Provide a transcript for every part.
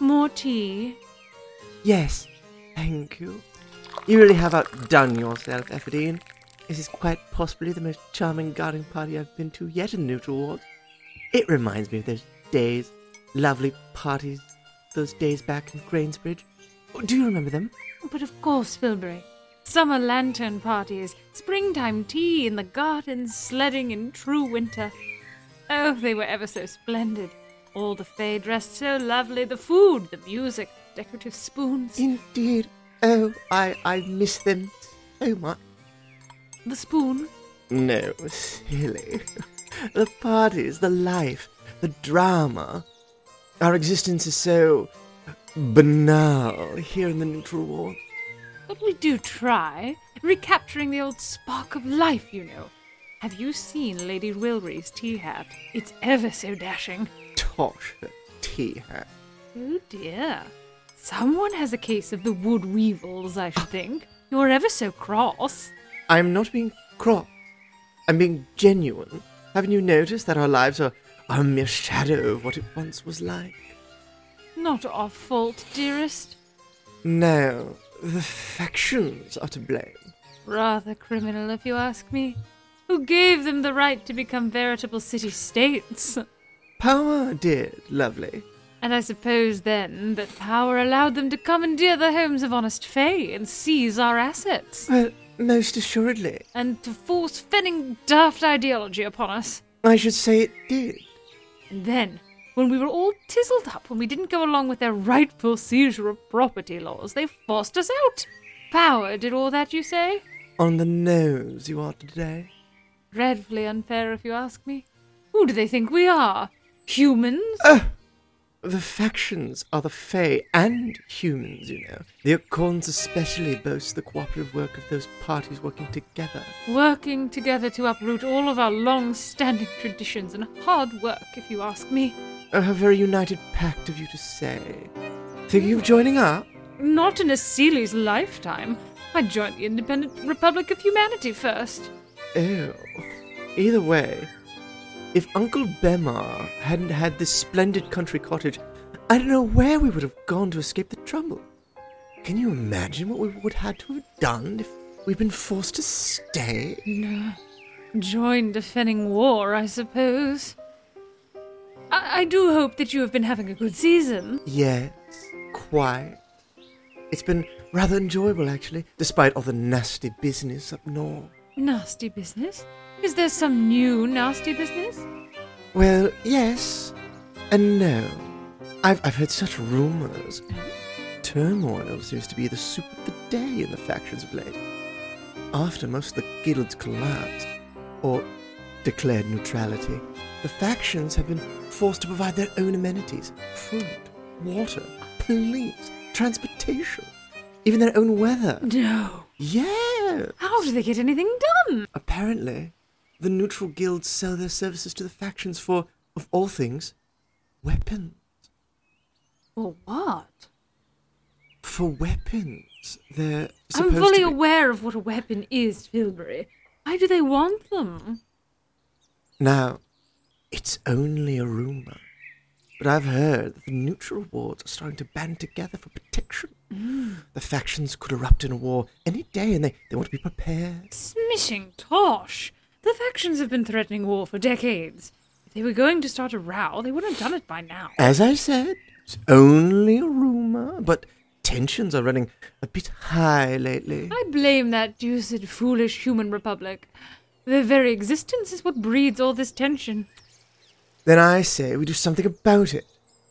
More tea? Yes, thank you. You really have outdone yourself, Ephedine. This is quite possibly the most charming garden party I've been to yet in Neutral Ward. It reminds me of those days, lovely parties, those days back in Grainsbridge. Do you remember them? But of course, Filbury. Summer lantern parties, springtime tea in the gardens, sledding in true winter. Oh, they were ever so splendid. All the Fae dressed so lovely, the food, the music, decorative spoons. Indeed. Oh, I, I miss them so much. The spoon? No, silly. the parties, the life, the drama. Our existence is so banal here in the neutral ward. But we do try, recapturing the old spark of life, you know. Have you seen Lady Wilbury's tea hat? It's ever so dashing. The tea hat. Oh dear. Someone has a case of the wood weevils, I should think. You're ever so cross. I'm not being cross. I'm being genuine. Haven't you noticed that our lives are, are a mere shadow of what it once was like? Not our fault, dearest. No, the factions are to blame. Rather criminal, if you ask me. Who gave them the right to become veritable city states? Power did, lovely. And I suppose then that power allowed them to commandeer the homes of honest Fae and seize our assets. Well, most assuredly. And to force Fenning daft ideology upon us. I should say it did. And then, when we were all tizzled up when we didn't go along with their rightful seizure of property laws, they forced us out. Power did all that, you say? On the nose you are today. Dreadfully unfair, if you ask me. Who do they think we are? Humans? Uh, the factions are the Fae and humans, you know. The Accorns especially boast the cooperative work of those parties working together. Working together to uproot all of our long standing traditions and hard work, if you ask me. A very united pact of you to say. Thinking of joining up? Not in a Seeley's lifetime. I joined the Independent Republic of Humanity first. Oh. Either way, if Uncle Bemar hadn't had this splendid country cottage, I don't know where we would have gone to escape the trouble. Can you imagine what we would have had to have done if we'd been forced to stay? No. Join defending war, I suppose. I-, I do hope that you have been having a good season. Yes, quite. It's been rather enjoyable, actually, despite all the nasty business up north. Nasty business? Is there some new nasty business? Well, yes and no. I've, I've heard such rumors. Turmoil seems to be the soup of the day in the factions of late. After most of the guilds collapsed, or declared neutrality, the factions have been forced to provide their own amenities food, water, police, transportation, even their own weather. No. Yeah! How do they get anything done? Apparently, the neutral guilds sell their services to the factions for, of all things, weapons. For what? For weapons. They're I'm fully be- aware of what a weapon is, Filbury. Why do they want them? Now, it's only a rumor. But I've heard that the neutral wards are starting to band together for protection. Mm. The factions could erupt in a war any day and they, they want to be prepared. Smishing tosh! The factions have been threatening war for decades. If they were going to start a row, they would have done it by now. As I said, it's only a rumor, but tensions are running a bit high lately. I blame that deuced foolish human republic. Their very existence is what breeds all this tension. Then I say we do something about it.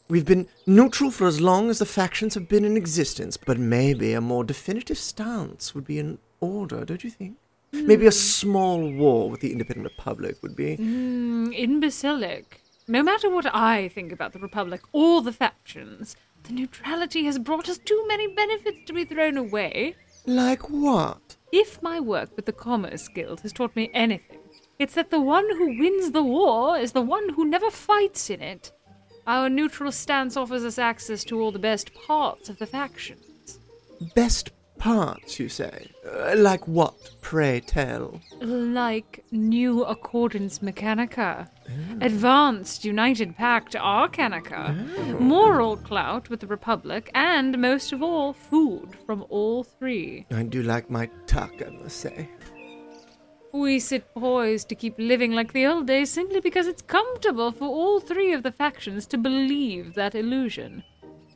We've been neutral for as long as the factions have been in existence, but maybe a more definitive stance would be in order, don't you think? Maybe a small war with the Independent Republic would be. Mm, imbecilic. No matter what I think about the Republic or the factions, the neutrality has brought us too many benefits to be thrown away. Like what? If my work with the Commerce Guild has taught me anything, it's that the one who wins the war is the one who never fights in it. Our neutral stance offers us access to all the best parts of the factions. Best parts, you say? Uh, like what, pray tell? Like New Accordance Mechanica, Advanced United Pact Arcanica, Moral Clout with the Republic, and most of all, food from all three. I do like my tuck, I must say. We sit poised to keep living like the old days simply because it's comfortable for all three of the factions to believe that illusion.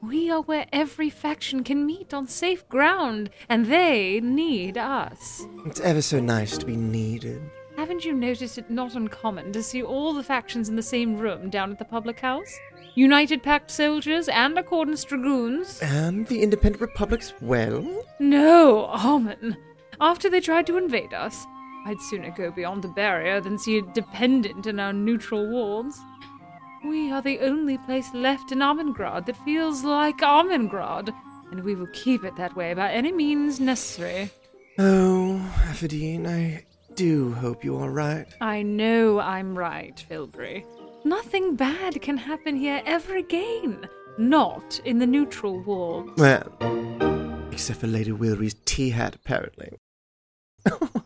We are where every faction can meet on safe ground, and they need us. It's ever so nice to be needed. Haven't you noticed it not uncommon to see all the factions in the same room down at the public house? United Pact soldiers and Accordance dragoons? And the Independent Republic's well? No, Armin. After they tried to invade us, I'd sooner go beyond the barrier than see a dependent in our neutral walls. We are the only place left in Armengrad that feels like Armengrad, and we will keep it that way by any means necessary. Oh, Aphrodine, I do hope you are right. I know I'm right, Filbury. Nothing bad can happen here ever again. Not in the neutral wall. Well, except for Lady Wilbury's tea hat, apparently.